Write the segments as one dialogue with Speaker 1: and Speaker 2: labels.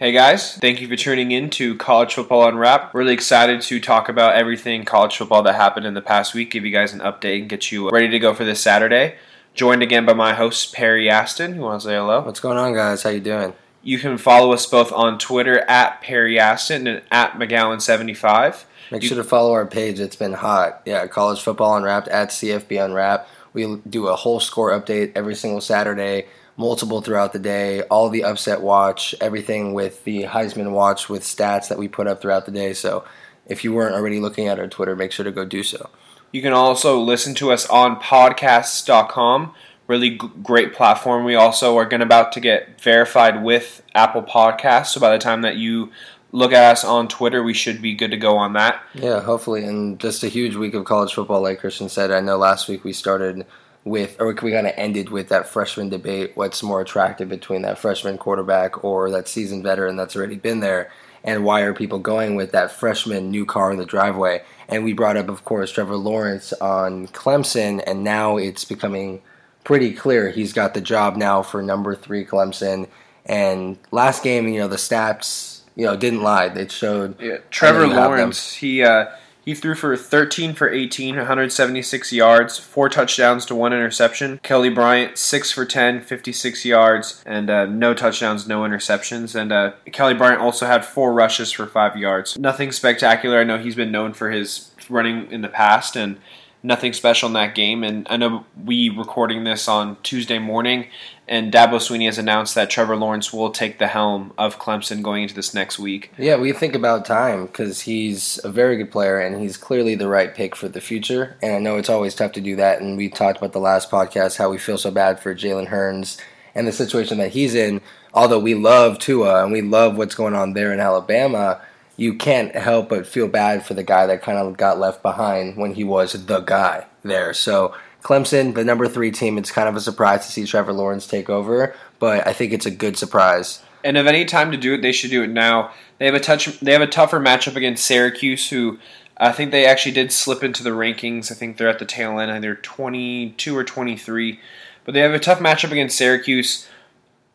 Speaker 1: Hey guys, thank you for tuning in to College Football Unwrapped. Really excited to talk about everything college football that happened in the past week, give you guys an update, and get you ready to go for this Saturday. Joined again by my host Perry Aston. You want to say hello?
Speaker 2: What's going on, guys? How you doing?
Speaker 1: You can follow us both on Twitter at Perry Aston and at McGowan75.
Speaker 2: Make
Speaker 1: You-
Speaker 2: sure to follow our page. It's been hot. Yeah, College Football Unwrapped at CFB Unwrapped. We do a whole score update every single Saturday, multiple throughout the day, all the upset watch, everything with the Heisman watch with stats that we put up throughout the day. So if you weren't already looking at our Twitter, make sure to go do so.
Speaker 1: You can also listen to us on podcasts.com. Really g- great platform. We also are going about to get verified with Apple Podcasts. So by the time that you look at us on Twitter, we should be good to go on that.
Speaker 2: Yeah, hopefully. And just a huge week of college football, like Christian said. I know last week we started with, or we kind of ended with that freshman debate. What's more attractive between that freshman quarterback or that seasoned veteran that's already been there? And why are people going with that freshman new car in the driveway? And we brought up, of course, Trevor Lawrence on Clemson, and now it's becoming pretty clear he's got the job now for number three Clemson. And last game, you know, the stats, you know, didn't lie. It showed
Speaker 1: Yeah, Trevor
Speaker 2: I know you have them.
Speaker 1: Lawrence, he uh, he threw for 13 for 18, 176 yards, four touchdowns to one interception. Kelly Bryant, 6 for 10, 56 yards, and uh, no touchdowns, no interceptions. And uh, Kelly Bryant also had four rushes for 5 yards. Nothing spectacular. I know he's been known for his running in the past, and nothing special in that game. And I know we recording this on Tuesday morning, and Dabo Swinney has announced that Trevor Lawrence will take the helm of Clemson going into this next week.
Speaker 2: Yeah, we think about time because he's a very good player and he's clearly the right pick for the future. And I know it's always tough to do that. And we talked about the last podcast how we feel so bad for Jalen Hurts and the situation that he's in. Although we love Tua and we love what's going on there in Alabama, you can't help but feel bad for the guy that kind of got left behind when he was the guy there. So Clemson, the number three team, it's kind of a surprise to see Trevor Lawrence take over, but I think it's a good surprise.
Speaker 1: And if any time to do it, they should do it now. They have a touch. They have a tougher matchup against Syracuse, who I think they actually did slip into the rankings. I think they're at the tail end. Either twenty two or twenty three, but they have a tough matchup against Syracuse.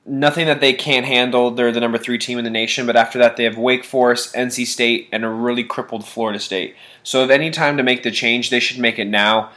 Speaker 1: Nothing that they can't handle. They're the number three team in the nation. But after that, they have Wake Forest, NC State, and a really crippled Florida State. So if any time to make the change, they should make it now.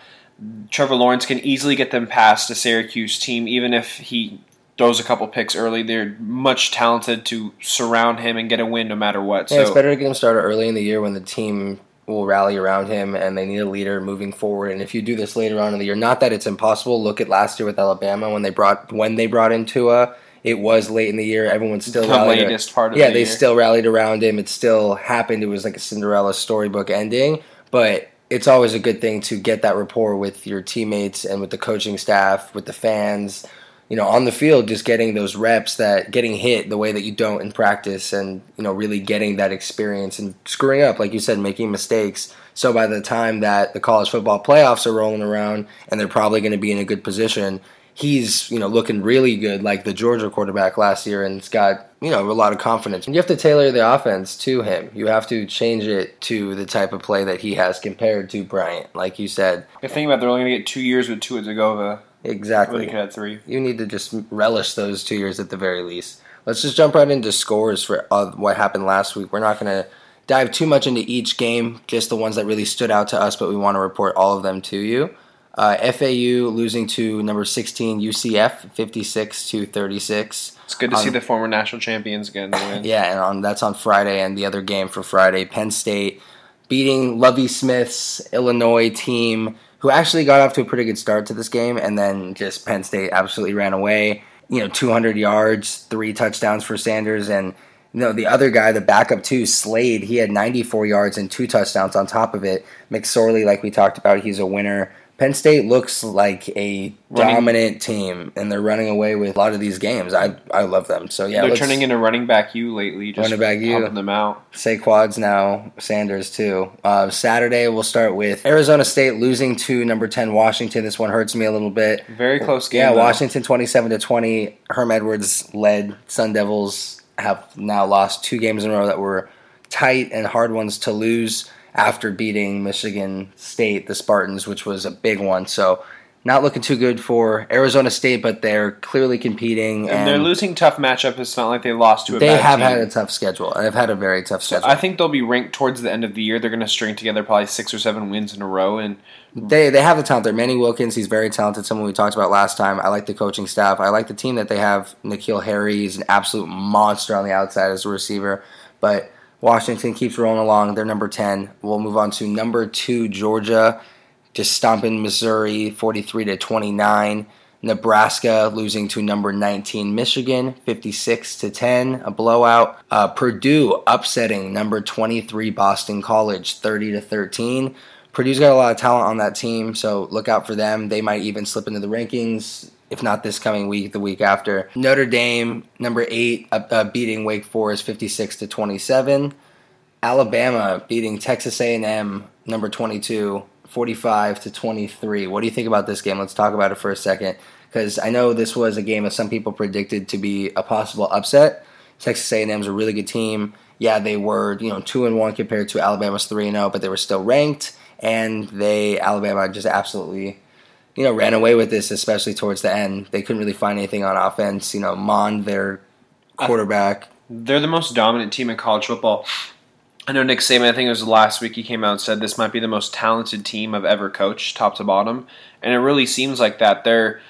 Speaker 1: Trevor Lawrence can easily get them past a Syracuse team, even if he throws a couple picks early. They're much talented to surround him and get a win no matter what.
Speaker 2: Yeah, it's better to get him started early in the year when the team will rally around him and they need a leader moving forward. And if you do this later on in the year, not that it's impossible. Look at last year with Alabama when they brought when they brought in Tua. It was late in the year. Everyone still
Speaker 1: the
Speaker 2: rallied.
Speaker 1: latest part of
Speaker 2: yeah,
Speaker 1: the
Speaker 2: they
Speaker 1: year.
Speaker 2: still rallied around him. It still happened. It was like a Cinderella storybook ending, but it's always a good thing to get that rapport with your teammates and with the coaching staff, with the fans. You know, on the field, just getting those reps, that getting hit the way that you don't in practice, and you know, really getting that experience and screwing up, like you said, making mistakes. So by the time that the college football playoffs are rolling around, and they're probably going to be in a good position, he's you know looking really good like the Georgia quarterback last year and it's got you know a lot of confidence. And you have to tailor the offense to him. You have to change it to the type of play that he has compared to Bryant, like you said.
Speaker 1: the thing about they're only going to get two years with Tua. When
Speaker 2: Exactly.
Speaker 1: could have three.
Speaker 2: You need to just relish those two years at the very least. Let's just jump right into scores for uh, what happened last week. We're not going to dive too much into each game, just the ones that really stood out to us, but we want to report all of them to you. Uh, FAU losing to number 16 UCF 56 to 36.
Speaker 1: It's good to see the former national champions again win.
Speaker 2: Yeah, and on, that's on Friday, and the other game for Friday, Penn State beating Lovie Smith's Illinois team, who actually got off to a pretty good start to this game, and then just Penn State absolutely ran away. You know, 200 yards, three touchdowns for Sanders, and you know the other guy, the backup too, Slade. He had 94 yards and two touchdowns on top of it. McSorley, like we talked about, he's a winner. Penn State looks like a
Speaker 1: Running-
Speaker 2: dominant team, and they're running away with a lot of these games. I I love them. So yeah,
Speaker 1: they're turning into running back you lately. Just
Speaker 2: Running back you.
Speaker 1: them out.
Speaker 2: Saquon's now Sanders too. Uh, Saturday we'll start with Arizona State losing to number ten Washington. This one hurts me a little bit.
Speaker 1: Very close game.
Speaker 2: Yeah,
Speaker 1: though.
Speaker 2: Washington twenty seven to twenty. Herm Edwards led Sun Devils have now lost two games in a row that were tight and hard ones to lose after beating Michigan State, the Spartans, which was a big one. So not looking too good for Arizona State, but they're clearly competing.
Speaker 1: And, they're losing tough matchups. It's not like they lost to a
Speaker 2: They have
Speaker 1: team.
Speaker 2: had a tough schedule. They've had a very tough schedule.
Speaker 1: I think they'll be ranked towards the end of the year. They're going to string together probably six or seven wins in a row, and
Speaker 2: They they have the talent there. Manny Wilkins, he's very talented. Someone we talked about last time. I like the coaching staff. I like the team that they have. N'Keal Harry is an absolute monster on the outside as a receiver. But Washington keeps rolling along. They're number ten. We'll move on to number two, Georgia, just stomping Missouri, forty three to twenty nine. Nebraska losing to number 19 Michigan 56 to 10 a blowout uh, Purdue upsetting number 23 Boston College 30 to 13 Purdue's got a lot of talent on that team, so look out for them. They might even slip into the rankings, if not this coming week, the week after. Notre Dame, number eight, uh, uh, beating Wake Forest, fifty-six to twenty-seven. Alabama beating Texas A&M, number 22, 45 to 23. What do you think about this game? Let's talk about it for a second, because I know this was a game that some people predicted to be a possible upset. Texas A&M is a really good team. Yeah, they were you know two and one compared to Alabama's three and zero, but they were still ranked and they Alabama just absolutely you know ran away with this, especially towards the end. They couldn't really find anything on offense. You know, Mond, their quarterback.
Speaker 1: they're the most dominant team in college football. I know Nick Saban. I think it was last week he came out and said this might be the most talented team I've ever coached, top to bottom, and it really seems like that. They're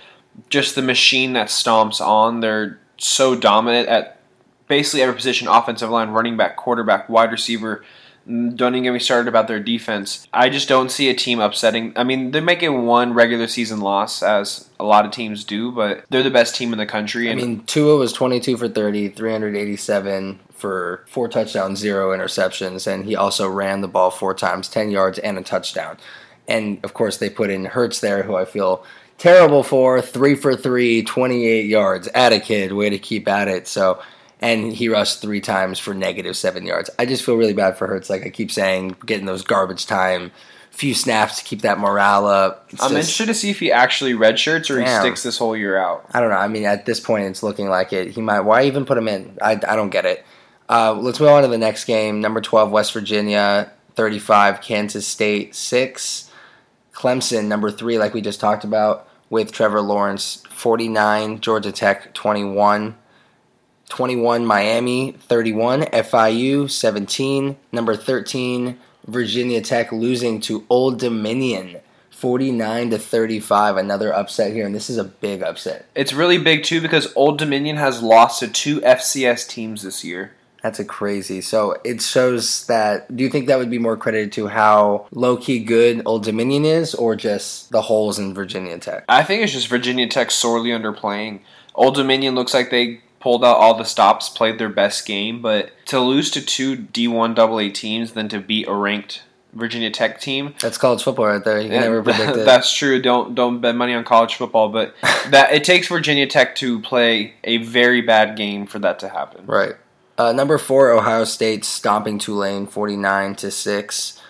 Speaker 1: just the machine that stomps on. They're so dominant at basically every position: offensive line, running back, quarterback, wide receiver. Don't even get me started about their defense. I just don't see a team upsetting. I mean, they make it one regular season loss, as a lot of teams do, but they're the best team in the country.
Speaker 2: I mean, Tua was 22 for 30, 387 for four touchdowns, zero interceptions, and he also ran the ball four times, 10 yards, and a touchdown. And of course, they put in Hurts there, who I feel terrible for, three for three, 28 yards. At a kid, way to keep at it. So, and he rushed three times for negative seven yards. I just feel really bad for Hurts. Like I keep saying, getting those garbage time, few snaps to keep that morale up. It's
Speaker 1: I'm
Speaker 2: just-
Speaker 1: interested to see if he actually redshirts or he sticks this whole year out.
Speaker 2: I don't know. I mean, at this point, it's looking like it. He might. Why even put him in? I, I don't get it. Uh, let's move on to the next game. Number 12, West Virginia, 35, Kansas State, 6. Clemson, number 3, like we just talked about, with Trevor Lawrence, 49. Georgia Tech, 21. 21, Miami, 31. FIU, 17. Number 13, Virginia Tech, losing to Old Dominion, 49 to 35. Another upset here, and this is a big upset.
Speaker 1: It's really big too because Old Dominion has lost to two FCS teams this year.
Speaker 2: That's a crazy. So it shows that. Do you think that would be more credited to how low key good Old Dominion is, or just the holes in Virginia Tech?
Speaker 1: I think it's just Virginia Tech sorely underplaying. Old Dominion looks like they pulled out all the stops, played their best game, but to lose to two D1 AA teams, then to beat a ranked Virginia Tech team.
Speaker 2: That's college football right there. You can never predict it.
Speaker 1: That's true. Don't don't bet money on college football, but that it takes Virginia Tech to play a very bad game for that to happen.
Speaker 2: Right. Uh, number four, Ohio State stomping Tulane, forty-nine to six.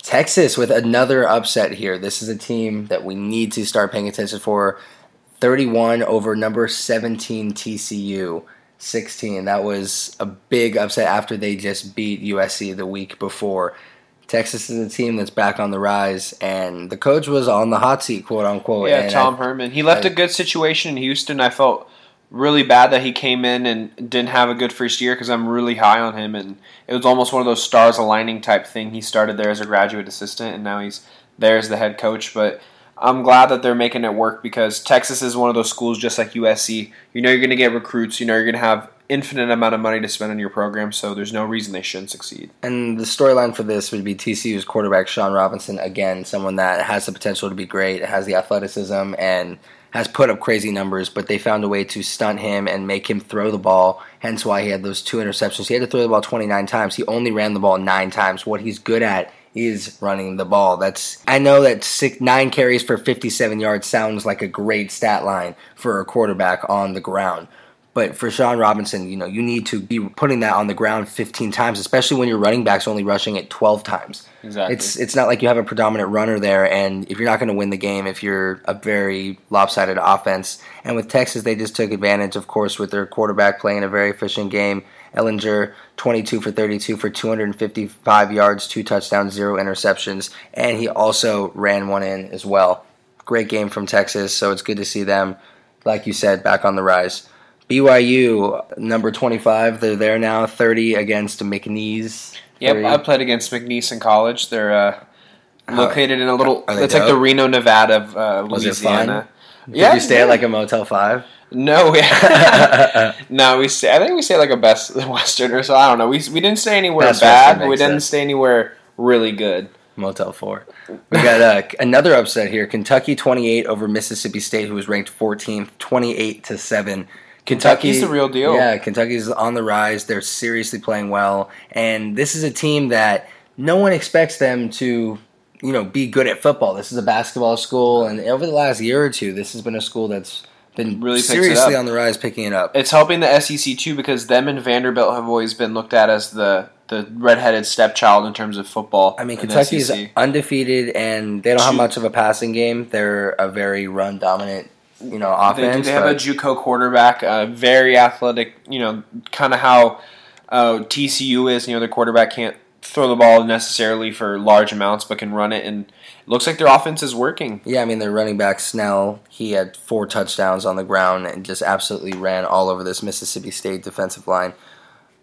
Speaker 2: Texas with another upset here. This is a team that we need to start paying attention for. Thirty-one over number seventeen TCU. 16. That was a big upset after they just beat USC the week before. Texas is a team that's back on the rise, and the coach was on the hot seat, quote unquote.
Speaker 1: Yeah,
Speaker 2: and
Speaker 1: Tom
Speaker 2: I-
Speaker 1: Herman. He left
Speaker 2: I-
Speaker 1: a good situation in Houston. I felt really bad that he came in and didn't have a good first year because I'm really high on him, and it was almost one of those stars aligning type thing. He started there as a graduate assistant, and now he's there as the head coach. But I'm glad that they're making it work because Texas is one of those schools just like USC. You know you're going to get recruits. You know you're going to have infinite amount of money to spend on your program, so there's no reason they shouldn't succeed.
Speaker 2: And the storyline for this would be TCU's quarterback Shawn Robinson again, someone that has the potential to be great, has the athleticism, and has put up crazy numbers. But they found a way to stunt him and make him throw the ball. Hence why he had those two interceptions. He had to throw the ball 29 times. He only ran the ball nine times. What he's good at is running the ball. That's I know that six, nine carries for 57 yards sounds like a great stat line for a quarterback on the ground. But for Shawn Robinson, you know, you need to be putting that on the ground 15 times, especially when your running back's only rushing it 12 times.
Speaker 1: Exactly.
Speaker 2: It's it's not like you have a predominant runner there, and if you're not going to win the game, if you're a very lopsided offense, and with Texas, they just took advantage, of course, with their quarterback playing a very efficient game. Ehlinger, 22 for 32 for 255 yards, two touchdowns, zero interceptions, and he also ran one in as well. great game from Texas, so it's good to see them, like you said, back on the rise. BYU, number 25, they're there now, 30 against McNeese.
Speaker 1: Yep,
Speaker 2: 30.
Speaker 1: I played against McNeese in college. They're uh, located in a little. It's like the? Reno, Nevada of uh,
Speaker 2: Was it fun?
Speaker 1: Louisiana.
Speaker 2: Did you stay at like a Motel 5?
Speaker 1: No, we, no, we stay. I think we say like a Best Western or so. I don't know. We we didn't stay anywhere
Speaker 2: Best
Speaker 1: bad. But We didn't
Speaker 2: sense.
Speaker 1: stay anywhere really good.
Speaker 2: Motel 4. We got uh, another upset here. Kentucky 28 over Mississippi State, who was ranked 14th, 28 to 7.
Speaker 1: Kentucky, Kentucky's the real deal.
Speaker 2: Yeah, Kentucky's on the rise. They're seriously playing well. And this is a team that no one expects them to, you know, be good at football. This is a basketball school. And over the last year or two, this has been a school that's been
Speaker 1: Really
Speaker 2: seriously on the rise, picking it up.
Speaker 1: It's helping the SEC too because them and Vanderbilt have always been looked at as the the redheaded stepchild in terms of football.
Speaker 2: I mean,
Speaker 1: in the
Speaker 2: Kentucky's undefeated, and they don't have much of a passing game. They're a very run dominant, you know,
Speaker 1: They,
Speaker 2: offense.
Speaker 1: they have a JUCO quarterback, uh, very athletic. You know, kind of how uh, TCU is. You know, their quarterback can't throw the ball necessarily for large amounts, but can run it, and it looks like their offense is working.
Speaker 2: Yeah, I mean, their running back Snell, he had four touchdowns on the ground and just absolutely ran all over this Mississippi State defensive line.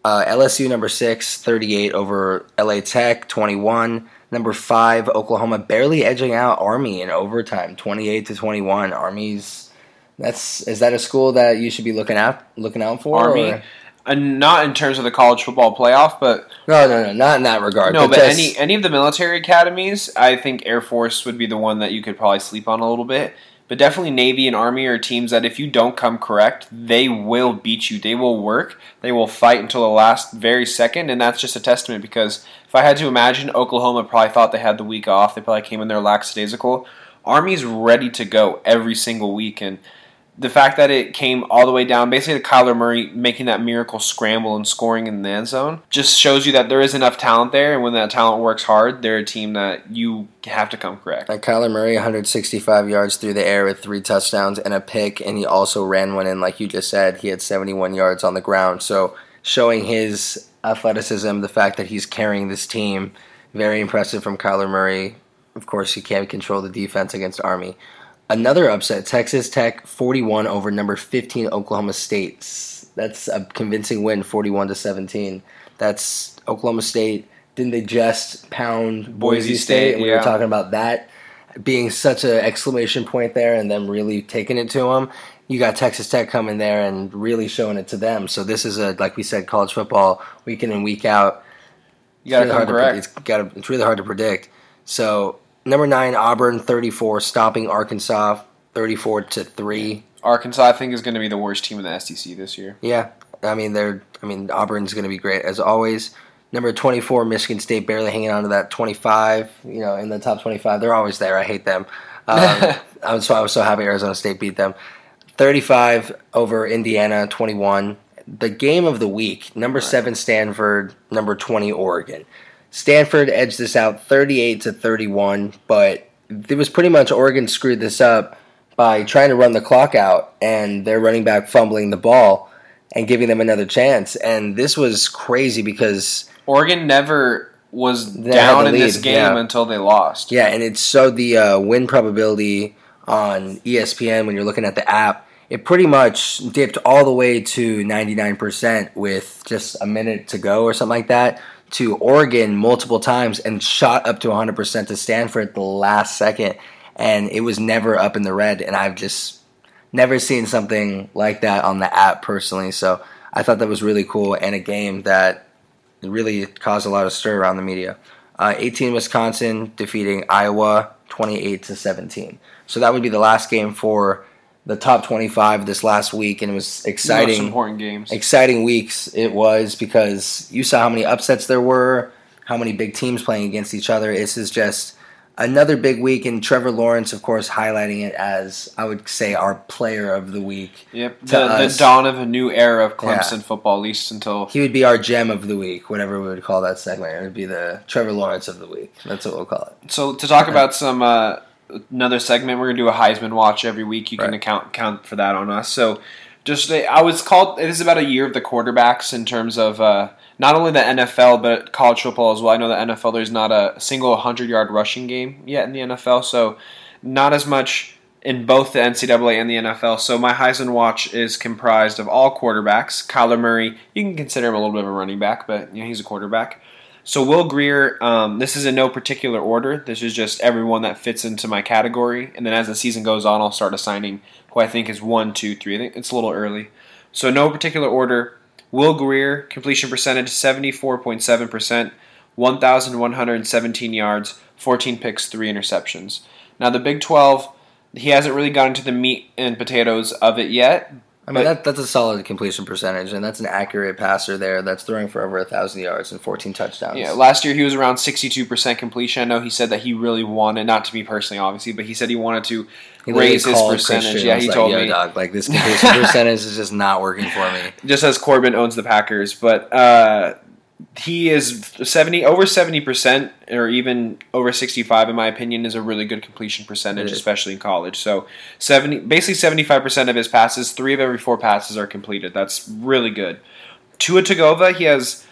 Speaker 2: Uh, LSU number six, 38 over LA Tech, 21. Number five, Oklahoma barely edging out Army in overtime, 28 to 21. Army's that's is that a school that you should be looking out looking out for?
Speaker 1: Army,
Speaker 2: or-
Speaker 1: and not in terms of the college football playoff, but
Speaker 2: No, no, no, not in that regard.
Speaker 1: no, but
Speaker 2: just-
Speaker 1: any any of the military academies, I think Air Force would be the one that you could probably sleep on a little bit. But definitely Navy and Army are teams that if you don't come correct, they will beat you. They will work. They will fight until the last very second, and that's just a testament because if I had to imagine, Oklahoma probably thought they had the week off. They probably came in there lackadaisical. Army's ready to go every single week, and the fact that it came all the way down, basically to Kyler Murray making that miracle scramble and scoring in the end zone, just shows you that there is enough talent there, and when that talent works hard, they're a team that you have to come correct.
Speaker 2: And Kyler Murray, 165 yards through the air with three touchdowns and a pick, and he also ran one in, like you just said. He had 71 yards on the ground. So, showing his athleticism, the fact that he's carrying this team, very impressive from Kyler Murray. Of course, he can't control the defense against Army. Another upset Texas Tech 41 over number 15 Oklahoma State. That's a convincing win, 41 to 17. That's Oklahoma State. Didn't they just pound Boise,
Speaker 1: Boise
Speaker 2: State? And we
Speaker 1: yeah.
Speaker 2: were talking about that being such an exclamation point there and them really taking it to them. You got Texas Tech coming there and really showing it to them. So this is a like we said, college football week in and week out.
Speaker 1: You got to
Speaker 2: It's
Speaker 1: come
Speaker 2: really to pre-
Speaker 1: correct.
Speaker 2: It's got to, it's really hard to predict. So number nine, Auburn, thirty-four, stopping Arkansas, thirty-four to three.
Speaker 1: Arkansas, I think, is going to be the worst team in the SEC this year.
Speaker 2: Yeah, I mean they're. I mean Auburn's going to be great as always. Number twenty-four, Michigan State, barely hanging on to that twenty-five. You know, in the top twenty-five, they're always there. I hate them. Um, so I was so happy Arizona State beat them. Thirty-five over Indiana, twenty-one. The game of the week: number seven Stanford, number twenty Oregon. Stanford edged this out 38 to 31, but it was pretty much Oregon screwed this up by trying to run the clock out and their running back fumbling the ball and giving them another chance. And this was crazy because
Speaker 1: Oregon never was down in this game
Speaker 2: yeah.
Speaker 1: until they lost.
Speaker 2: yeah, and it showed the uh, win probability on ESPN when you're looking at the app. It pretty much dipped all the way to 99% with just a minute to go or something like that to Oregon multiple times and shot up to 100% to Stanford the last second. And it was never up in the red. And I've just never seen something like that on the app personally. So I thought that was really cool and a game that really caused a lot of stir around the media. Uh, 18 Wisconsin defeating Iowa 28 to 17. So that would be the last game for the top 25 this last week, and it was exciting.
Speaker 1: Most
Speaker 2: exciting
Speaker 1: important games.
Speaker 2: exciting weeks it was because you saw how many upsets there were, how many big teams playing against each other. This is just another big week, and Trevor Lawrence, of course, highlighting it as I would say our player of the week.
Speaker 1: Yep, the, the dawn of a new era of Clemson
Speaker 2: Yeah.
Speaker 1: football, at least until
Speaker 2: He would be our gem of the week, whatever we would call that segment. It would be the Trevor Lawrence of the week. That's what we'll call it.
Speaker 1: So to talk about some uh, another segment, we're gonna do a Heisman watch every week. You can
Speaker 2: Right.
Speaker 1: account count for that on us. So just I was called. It is about a year of the quarterbacks in terms of uh, not only the NFL but college football as well. I know the NFL there's not a single hundred yard rushing game yet in the NFL. So not as much in both the NCAA and the NFL. So my Heisman watch is comprised of all quarterbacks. Kyler Murray, you can consider him a little bit of a running back, but you know, he's a quarterback. So Will Grier, um, this is in no particular order. This is just everyone that fits into my category, and then as the season goes on, I'll start assigning who I think is one, two, three. I think it's a little early. So no particular order. Will Grier completion percentage seventy four point seven percent, one thousand one hundred seventeen yards, fourteen picks, three interceptions. Now the Big Twelve, he hasn't really gotten to the meat and potatoes of it yet,
Speaker 2: I mean,
Speaker 1: But-
Speaker 2: that, that's a solid completion percentage, and that's an accurate passer there that's throwing for over a thousand yards and 14 touchdowns.
Speaker 1: Yeah, last year he was around 62% completion. I know he said that he really wanted, not to me personally, obviously, but he said he wanted to
Speaker 2: He
Speaker 1: raise his percentage.
Speaker 2: Christian
Speaker 1: Yeah, he
Speaker 2: was
Speaker 1: told me.
Speaker 2: dog, like this completion percentage is just not working for me.
Speaker 1: Just as Corbin owns the Packers, but uh, he is 70 over 70% or even over 65 in my opinion is a really good completion percentage especially in college. So 70 basically 75% of his passes three of every four passes are completed. That's really good. Tua Tagovailoa he has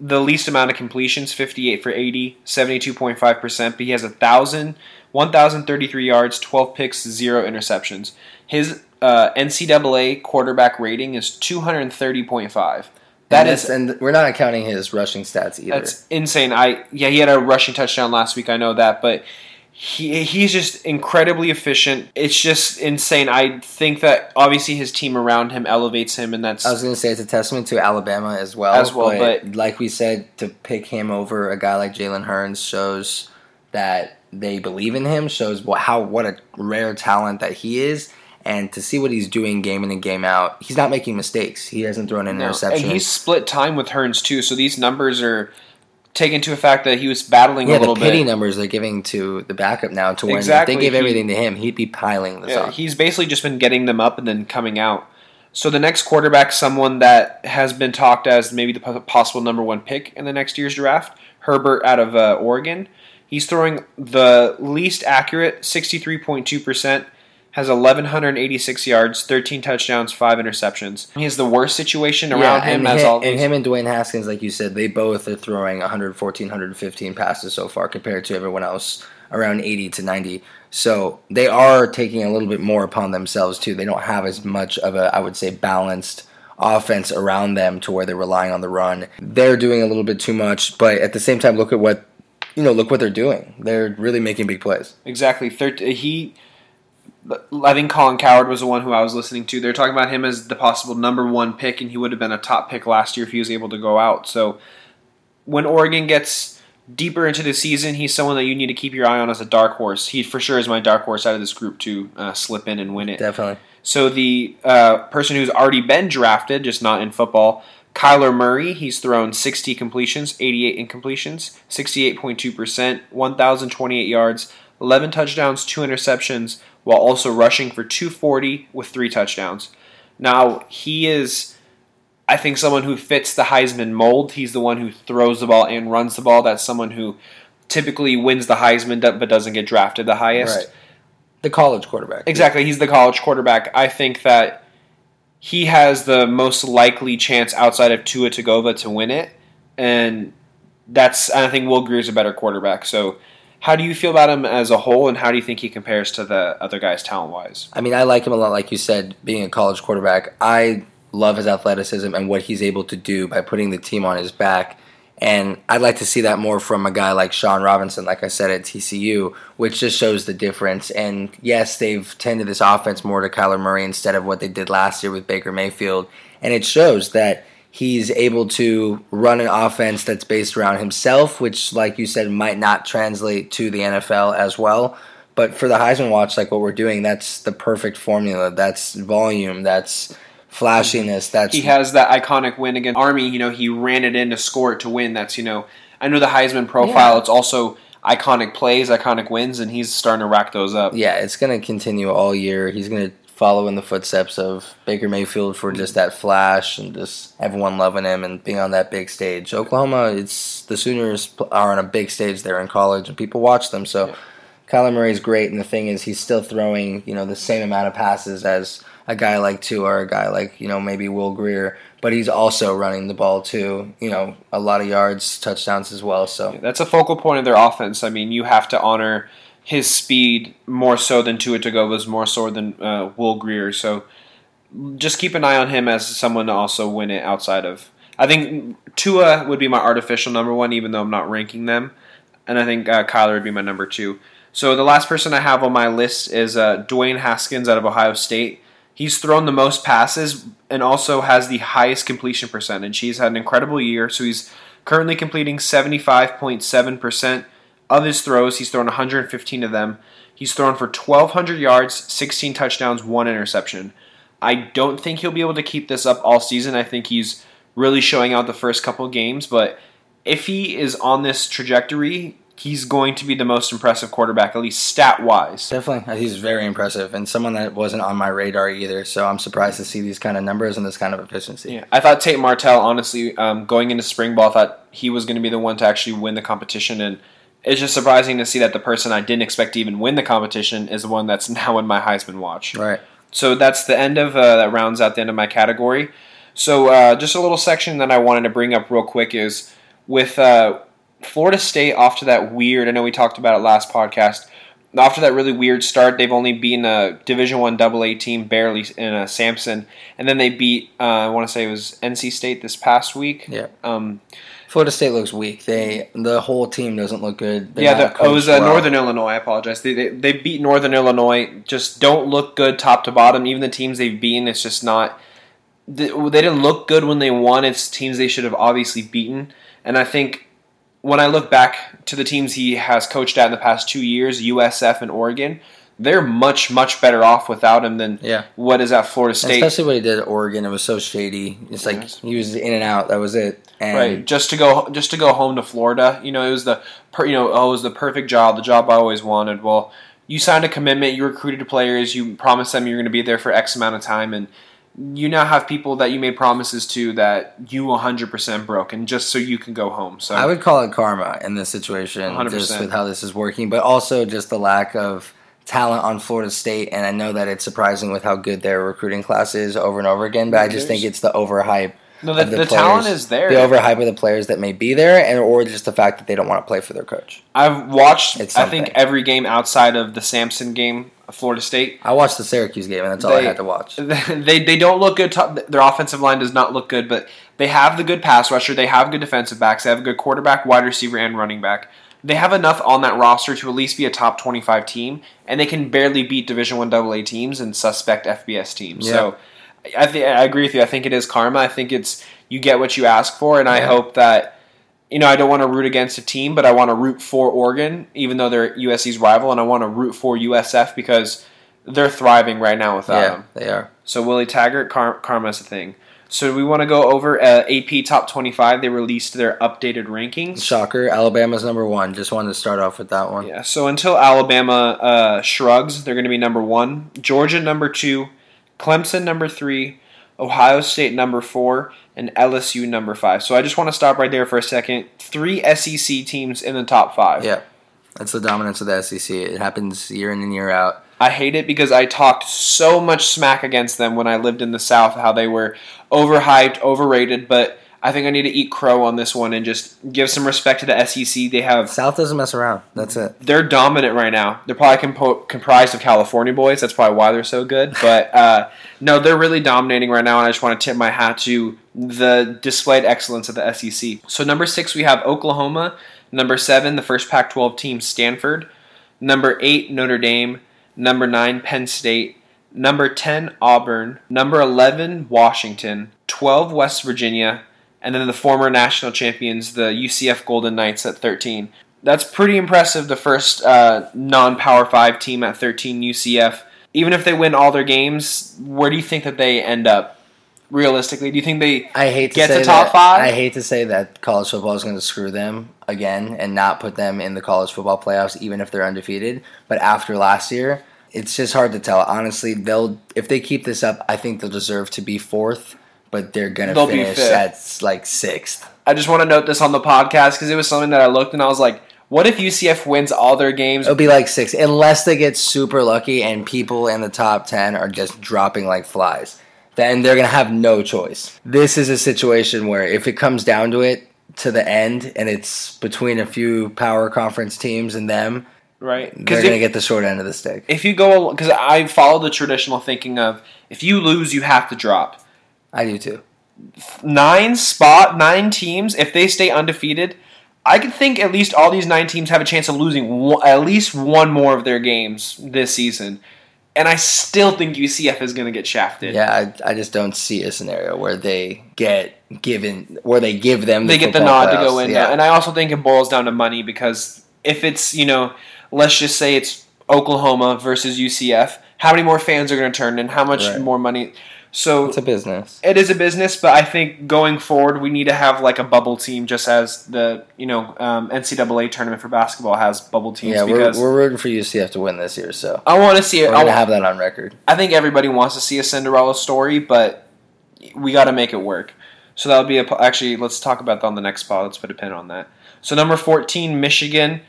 Speaker 1: the least amount of completions 58 for 80 72.5% but he has a thousand 1033 yards 12 picks zero interceptions. His uh, ncaa quarterback rating is 230.5 that
Speaker 2: and
Speaker 1: is
Speaker 2: that's- and we're not counting his rushing stats either.
Speaker 1: that's insane. I yeah, he had a rushing touchdown last week. I know that, but he he's just incredibly efficient. It's just insane. I think that obviously his team around him elevates him, and that's
Speaker 2: I was going to say it's a testament to Alabama as well.
Speaker 1: As well, but-
Speaker 2: like we said, to pick him over a guy like Jalen Hurts shows that they believe in him. Shows how what a rare talent that he is, and to see what he's doing game in and game out, he's not making mistakes. He hasn't thrown an
Speaker 1: no.
Speaker 2: interception.
Speaker 1: and he's split time with Hurts too. So these numbers are taken to a fact that he was battling
Speaker 2: yeah,
Speaker 1: a little
Speaker 2: the pity
Speaker 1: bit.
Speaker 2: numbers they're giving to the backup now. To when
Speaker 1: Exactly,
Speaker 2: if they gave
Speaker 1: he-
Speaker 2: everything to him, he'd be piling this
Speaker 1: Yeah,
Speaker 2: up.
Speaker 1: he's basically just been getting them up and then coming out. So the next quarterback, someone that has been talked as maybe the possible number one pick in the next year's draft, Herbert out of uh, Oregon. He's throwing the least accurate, sixty-three point two percent. Has eleven hundred eighty-six yards, thirteen touchdowns, five interceptions. He has the worst situation around him
Speaker 2: and
Speaker 1: as
Speaker 2: him,
Speaker 1: all
Speaker 2: and him and Dwayne Haskins, like you said, they both are throwing 114, 115 passes so far compared to everyone else around 80 to 90. So they are taking a little bit more upon themselves too. They don't have as much of a, I would say, balanced offense around them to where they're relying on the run. They're doing a little bit too much, but at the same time, look at what you know. Look what they're doing. They're really making big plays.
Speaker 1: Exactly. Thirt- he, I think Colin Cowherd was the one who I was listening to. They're talking about him as the possible number one pick, and he would have been a top pick last year if he was able to go out. So when Oregon gets deeper into the season, he's someone that you need to keep your eye on as a dark horse. He for sure is my dark horse out of this group to uh, slip in and win it.
Speaker 2: Definitely.
Speaker 1: So the uh, person who's already been drafted, just not in football, Kyler Murray, he's thrown 60 completions, 88 incompletions, 68.2%, 1,028 yards, 11 touchdowns, 2 interceptions, while also rushing for 240 with 3 touchdowns. Now, he is, I think, someone who fits the Heisman mold. He's the one who throws the ball and runs the ball. That's someone who typically wins the Heisman but doesn't get drafted the highest.
Speaker 2: Right. The college quarterback.
Speaker 1: Exactly. He's the college quarterback. I think that he has the most likely chance outside of Tua Tagovailoa to win it, and that's. I think Will Grier's a better quarterback. So, how do you feel about him as a whole, and how do you think he compares to the other guys talent wise?
Speaker 2: I mean, I like him a lot, like you said, being a college quarterback. I love his athleticism and what he's able to do by putting the team on his back. And I'd like to see that more from a guy like Shawn Robinson, like I said at TCU, which just shows the difference. And yes, they've tended this offense more to Kyler Murray instead of what they did last year with Baker Mayfield. And it shows that he's able to run an offense that's based around himself, which, like you said, might not translate to the NFL as well. But for the Heisman Watch, like what we're doing, that's the perfect formula. That's volume. That's flashiness. That's
Speaker 1: He has that iconic win against Army. You know, he ran it in to score it to win. That's you know, I know the Heisman profile.
Speaker 2: Yeah.
Speaker 1: It's also iconic plays, iconic wins, and he's starting to rack those up.
Speaker 2: yeah, it's going to continue all year. He's going to follow in the footsteps of Baker Mayfield for just that flash and just everyone loving him and being on that big stage. Oklahoma, it's the Sooners are on a big stage there in college and people watch them. So
Speaker 1: Yeah.
Speaker 2: Kyler Murray's great, and the thing is, he's still throwing you know the same amount of passes as a guy like Tua or a guy like you know maybe Will Grier, but he's also running the ball too. You know, a lot of yards, touchdowns as well. So
Speaker 1: That's a focal point of their offense. I mean, you have to honor his speed more so than Tua Tagovailoa's, more so than uh, Will Grier. So just keep an eye on him as someone to also win it outside of. I think Tua would be my artificial number one, even though I'm not ranking them, and I think uh, Kyler would be my number two. So the last person I have on my list is uh, Dwayne Haskins out of Ohio State. He's thrown the most passes and also has the highest completion percentage. He's had an incredible year, so he's currently completing 75.7% of his throws. He's thrown 115 of them. He's thrown for 1,200 yards, 16 touchdowns, one interception. I don't think he'll be able to keep this up all season. I think he's really showing out the first couple games, but if he is on this trajectory, he's going to be the most impressive quarterback, at least stat wise.
Speaker 2: Definitely, he's very impressive, and someone that wasn't on my radar either. So I'm surprised to see these kind of numbers and this kind of efficiency.
Speaker 1: Yeah, I thought Tate Martell, honestly, um, going into spring ball, I thought he was going to be the one to actually win the competition, and it's just surprising to see that the person I didn't expect to even win the competition is the one that's now in my Heisman watch.
Speaker 2: Right.
Speaker 1: So that's the end of uh, that rounds out the end of my category. So uh, just a little section that I wanted to bring up real quick is with uh, Florida State off to that weird. I know we talked about it last podcast. After that really weird start, they've only beaten a Division One Double A team barely in a Samford, and then they beat uh, I want to say it was NC State this past week.
Speaker 2: Yeah.
Speaker 1: Um,
Speaker 2: Florida State looks weak. They the whole team doesn't look good. They're
Speaker 1: yeah, the, it was uh,
Speaker 2: well.
Speaker 1: Northern Illinois. I apologize. They, they they beat Northern Illinois. Just don't look good top to bottom. Even the teams they've beaten, it's just not. They they didn't look good when they won. It's teams they should have obviously beaten. And I think when I look back to the teams he has coached at in the past two years, USF and Oregon, they're much much better off without him than
Speaker 2: Yeah.
Speaker 1: what is at Florida
Speaker 2: And
Speaker 1: State.
Speaker 2: Especially what he did at Oregon, it was so shady. It's like
Speaker 1: Yes.
Speaker 2: he was in and out. That was it. And
Speaker 1: right just to go just to go home to Florida you know it was the per, you know oh, it was the perfect job the job I always wanted well you signed a commitment you recruited players you promised them you're going to be there for x amount of time and you now have people that you made promises to that you 100% broke and just so you can go home so
Speaker 2: I would call it karma in this situation,
Speaker 1: 100%.
Speaker 2: just with how this is working, but also just the lack of talent on Florida State. And I know that it's surprising with how good their recruiting class is over and over again, but I just think it's the overhype.
Speaker 1: no the,
Speaker 2: of
Speaker 1: the,
Speaker 2: the
Speaker 1: talent is there
Speaker 2: The overhype of the players that may be there, and or just the fact that they don't want to play for their coach.
Speaker 1: I've watched I think every game outside of the Samford game Florida State
Speaker 2: I watched the Syracuse game, and that's all I had to watch.
Speaker 1: they they don't look good. Top, their offensive line does not look good, but they have the good pass rusher. They have good defensive backs. They have a good quarterback, wide receiver, and running back. They have enough on that roster to at least be a top twenty-five team, and they can barely beat Division One AA teams and suspect FBS teams.
Speaker 2: Yeah.
Speaker 1: So, I think I agree with you. I think it is karma. I think it's you get what you ask for, and I hope that. You know, I don't want to root against a team, but I want to root for Oregon, even though they're USC's rival, and I want to root for USF because they're thriving right now without
Speaker 2: yeah,
Speaker 1: them.
Speaker 2: they are.
Speaker 1: So Willie Taggart, Car- Karma's a thing. So we want to go over uh, AP Top 25. They released their updated rankings.
Speaker 2: Shocker, Alabama's number one. Just wanted to start off with that one.
Speaker 1: Yeah. So until Alabama uh, shrugs, they're going to be number one. Georgia number two, Clemson number three, Ohio State number four, and LSU number five. So I just want to stop right there for a second. Three SEC teams in the top five.
Speaker 2: Yeah. That's the dominance of the SEC. It happens year in and year out.
Speaker 1: I hate it because I talked so much smack against them when I lived in the South, how they were overhyped, overrated, but I think I need to eat crow on this one and just give some respect to the SEC. They have
Speaker 2: South doesn't mess around. That's it.
Speaker 1: they're dominant right now. They're probably compo- comprised of California boys. That's probably why they're so good. But uh, no, they're really dominating right now, and I just want to tip my hat to the displayed excellence of the SEC. So number six, we have Oklahoma. Number seven, the first Pac-12 team, Stanford. Number eight, Notre Dame. Number nine, Penn State. Number ten, Auburn. Number eleven, Washington. Twelve, West Virginia. And then the former national champions, the UCF Golden Knights, at thirteen that's pretty impressive. The first uh, non-power five team at 13 UCF. Even if they win all their games, where do you think that they end up? Realistically, do you think they?
Speaker 2: I hate to
Speaker 1: Get
Speaker 2: say
Speaker 1: to top
Speaker 2: that,
Speaker 1: five?
Speaker 2: I hate to say that college football is going to screw them again and not put them in the college football playoffs, even if they're undefeated. But after last year, it's just hard to tell. Honestly, they'll if they keep this up, I think they'll deserve to be fourth, but they're going to finish at like sixth.
Speaker 1: I just want to note this on the podcast because it was something that I looked and I was like, what if UCF wins all their games?
Speaker 2: It'll be like six, unless they get super lucky and people in the top ten are just dropping like flies. Then they're gonna have no choice. This is a situation where if it comes down to it to the end and it's between a few power conference teams and them,
Speaker 1: right?
Speaker 2: they're going to get the short end of the stick.
Speaker 1: if you go, because I follow the traditional thinking of if you lose, you have to drop.
Speaker 2: I do too.
Speaker 1: Nine spot, nine teams. If they stay undefeated, I could think at least all these nine teams have a chance of losing one, at least one more of their games this season. And I still think UCF is going to get shafted.
Speaker 2: Yeah, I, I just don't see a scenario where they get given, where they give them. The
Speaker 1: they get the nod to go in.
Speaker 2: Yeah.
Speaker 1: And I also think it boils down to money because if it's, you know, let's just say it's Oklahoma versus UCF, how many more fans are going to turn and How much
Speaker 2: Right.
Speaker 1: more money? So
Speaker 2: it's a business.
Speaker 1: it is a business, but I think going forward, we need to have like a bubble team, just as the you know um, NCAA tournament for basketball has bubble teams.
Speaker 2: Yeah, we're,
Speaker 1: because
Speaker 2: we're rooting for UCF to win this year, so
Speaker 1: I want to see it. I,
Speaker 2: gonna have that on record.
Speaker 1: I think everybody wants to see a Cinderella story, but we got to make it work. So that would be a actually. Let's talk about that on the next spot. Let's put a pin on that. So number fourteen, Michigan.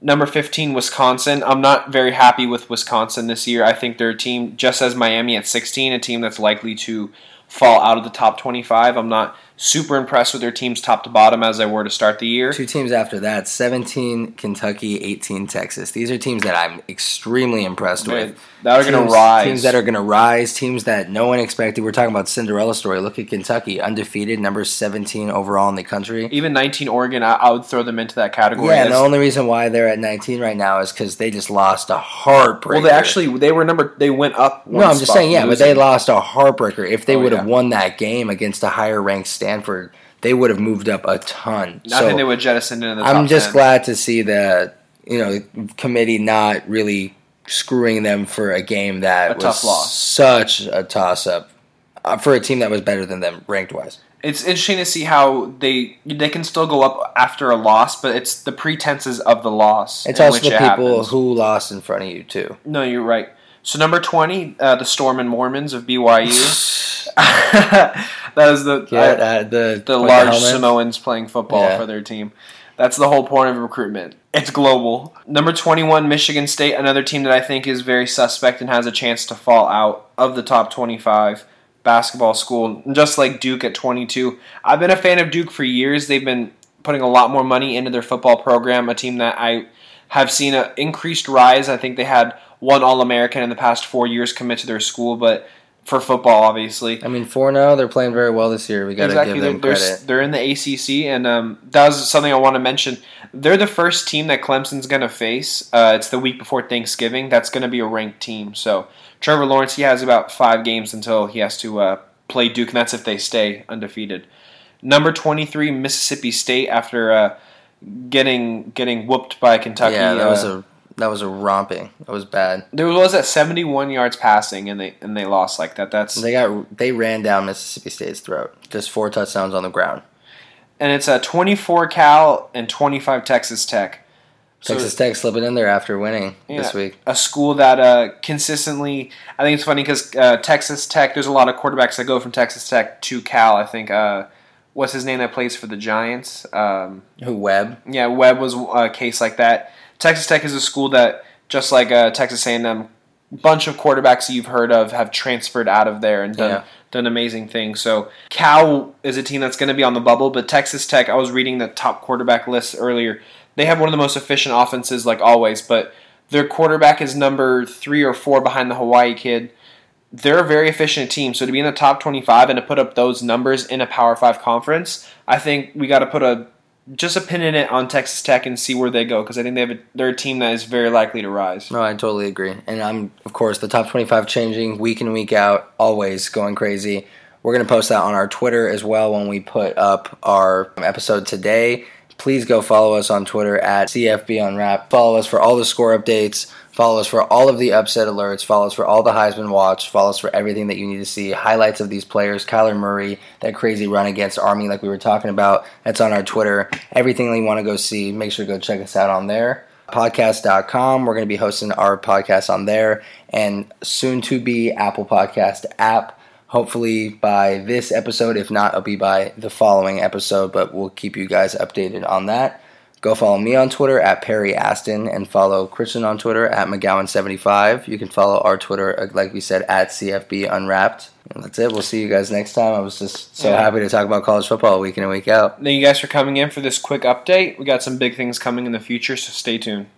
Speaker 1: Number fifteen, Wisconsin. I'm not very happy with Wisconsin this year. I think they're a team just as Miami at sixteen, a team that's likely to fall out of the top twenty-five. I'm not super impressed with their teams top to bottom as I were to start the year.
Speaker 2: Two teams after that: seventeen Kentucky, eighteen Texas. These are teams that I'm extremely impressed with.
Speaker 1: That are going to rise.
Speaker 2: Teams that are going to rise. Teams that no one expected. We're talking about Cinderella story. Look at Kentucky, undefeated, number seventeen overall in the country.
Speaker 1: even 19 Oregon, I, I would throw them into that category.
Speaker 2: Yeah, and the only reason why they're at 19 right now is because they just lost a heartbreaker.
Speaker 1: well, they actually they were number they went up.
Speaker 2: No, I'm just saying, yeah,
Speaker 1: from
Speaker 2: but they lost a heartbreaker. If they
Speaker 1: Oh,
Speaker 2: would have
Speaker 1: yeah.
Speaker 2: won that game against a higher ranked Stanford, they would have moved up a ton.
Speaker 1: I
Speaker 2: so
Speaker 1: think they would jettison into the.
Speaker 2: I'm just
Speaker 1: 10.
Speaker 2: glad to see the you know committee not really screwing them for a game that
Speaker 1: A
Speaker 2: was
Speaker 1: tough loss.
Speaker 2: such a toss up uh, for a team that was better than them ranked wise.
Speaker 1: It's interesting to see how they they can still go up after a loss, but it's the pretenses of the loss.
Speaker 2: It's also the
Speaker 1: it
Speaker 2: people
Speaker 1: happens.
Speaker 2: who lost in front of you too.
Speaker 1: No, you're right. So number twenty, uh, the Storm and Mormons of BYU. that is the
Speaker 2: Yeah, uh, the
Speaker 1: the large
Speaker 2: helmets.
Speaker 1: Samoans playing football
Speaker 2: Yeah.
Speaker 1: for their team. That's the whole point of recruitment. It's global. Number 21, Michigan State, another team that I think is very suspect and has a chance to fall out of the top 25 basketball school, just like Duke at 22. I've been a fan of Duke for years. They've been putting a lot more money into their football program, a team that I have seen an increased rise. I think they had one All American in the past four years commit to their school, but for football, obviously.
Speaker 2: I mean, four zero, they're playing very well this year. We got to
Speaker 1: Exactly.
Speaker 2: give them
Speaker 1: they're,
Speaker 2: credit.
Speaker 1: they're in the ACC, and um, that was something I want to mention. They're the first team that Clemson's going to face. Uh, it's the week before Thanksgiving. That's going to be a ranked team. So Trevor Lawrence, he has about five games until he has to uh, play Duke, and that's if they stay undefeated. Number 23, Mississippi State, after uh, getting getting whooped by Kentucky.
Speaker 2: yeah, that was
Speaker 1: uh,
Speaker 2: a that was a romping. That was bad.
Speaker 1: there was at 71 yards passing, and they and they lost like that. That's
Speaker 2: They got they ran down Mississippi State's throat. Just four touchdowns on the ground.
Speaker 1: and it's a 24 Cal and 25 Texas Tech. So-
Speaker 2: Texas Tech slipping in there after winning this week.
Speaker 1: a school that uh, consistently. I think it's funny because uh, Texas Tech. There's a lot of quarterbacks that go from Texas Tech to Cal. I think uh, what's his name that plays for the Giants. Um,
Speaker 2: Who Webb?
Speaker 1: yeah, Webb was a case like that. Texas Tech is a school that just like uh, Texas A&M, bunch of quarterbacks you've heard of have transferred out of there and done
Speaker 2: Yeah.
Speaker 1: done amazing things. So Cal is a team that's going to be on the bubble, but Texas Tech. I was reading the top quarterback list earlier. They have one of the most efficient offenses, like always, but their quarterback is number three or four behind the Hawaii kid. They're a very efficient team. So to be in the top 25 and to put up those numbers in a Power 5 conference, I think we got to put a just a pin in it on Texas Tech and see where they go because I think they have a, they're a team that is very likely to rise.
Speaker 2: No, I totally agree. And I'm of course the top 25 changing week in week out, always going crazy. We're to post that on our Twitter as well when we put up our episode today. Please go follow us on Twitter at CFB Unwrap. Follow us for all the score updates. Follow us for all of the upset alerts. Follow us for all the Heisman watch. Follow us for everything that you need to see. Highlights of these players. Kyler Murray, that crazy run against Army, like we were talking about. That's on our Twitter. Everything you want to go see, make sure to go check us out on there. Podcast.com. We're going to be hosting our podcast on there and soon to be Apple Podcast app. Hopefully by this episode. If not, it'll be by the following episode, but we'll keep you guys updated on that. Go follow me on Twitter at Perry Aston and follow Christian on Twitter at McGowan75. You can follow our Twitter, uh, like we said, at CFB Unwrapped. And that's it. We'll see you guys next time. I was just so
Speaker 1: Yeah.
Speaker 2: happy to talk about college football week in and week out.
Speaker 1: Thank you guys for coming in for this quick update. We got some big things coming in the future, so stay tuned.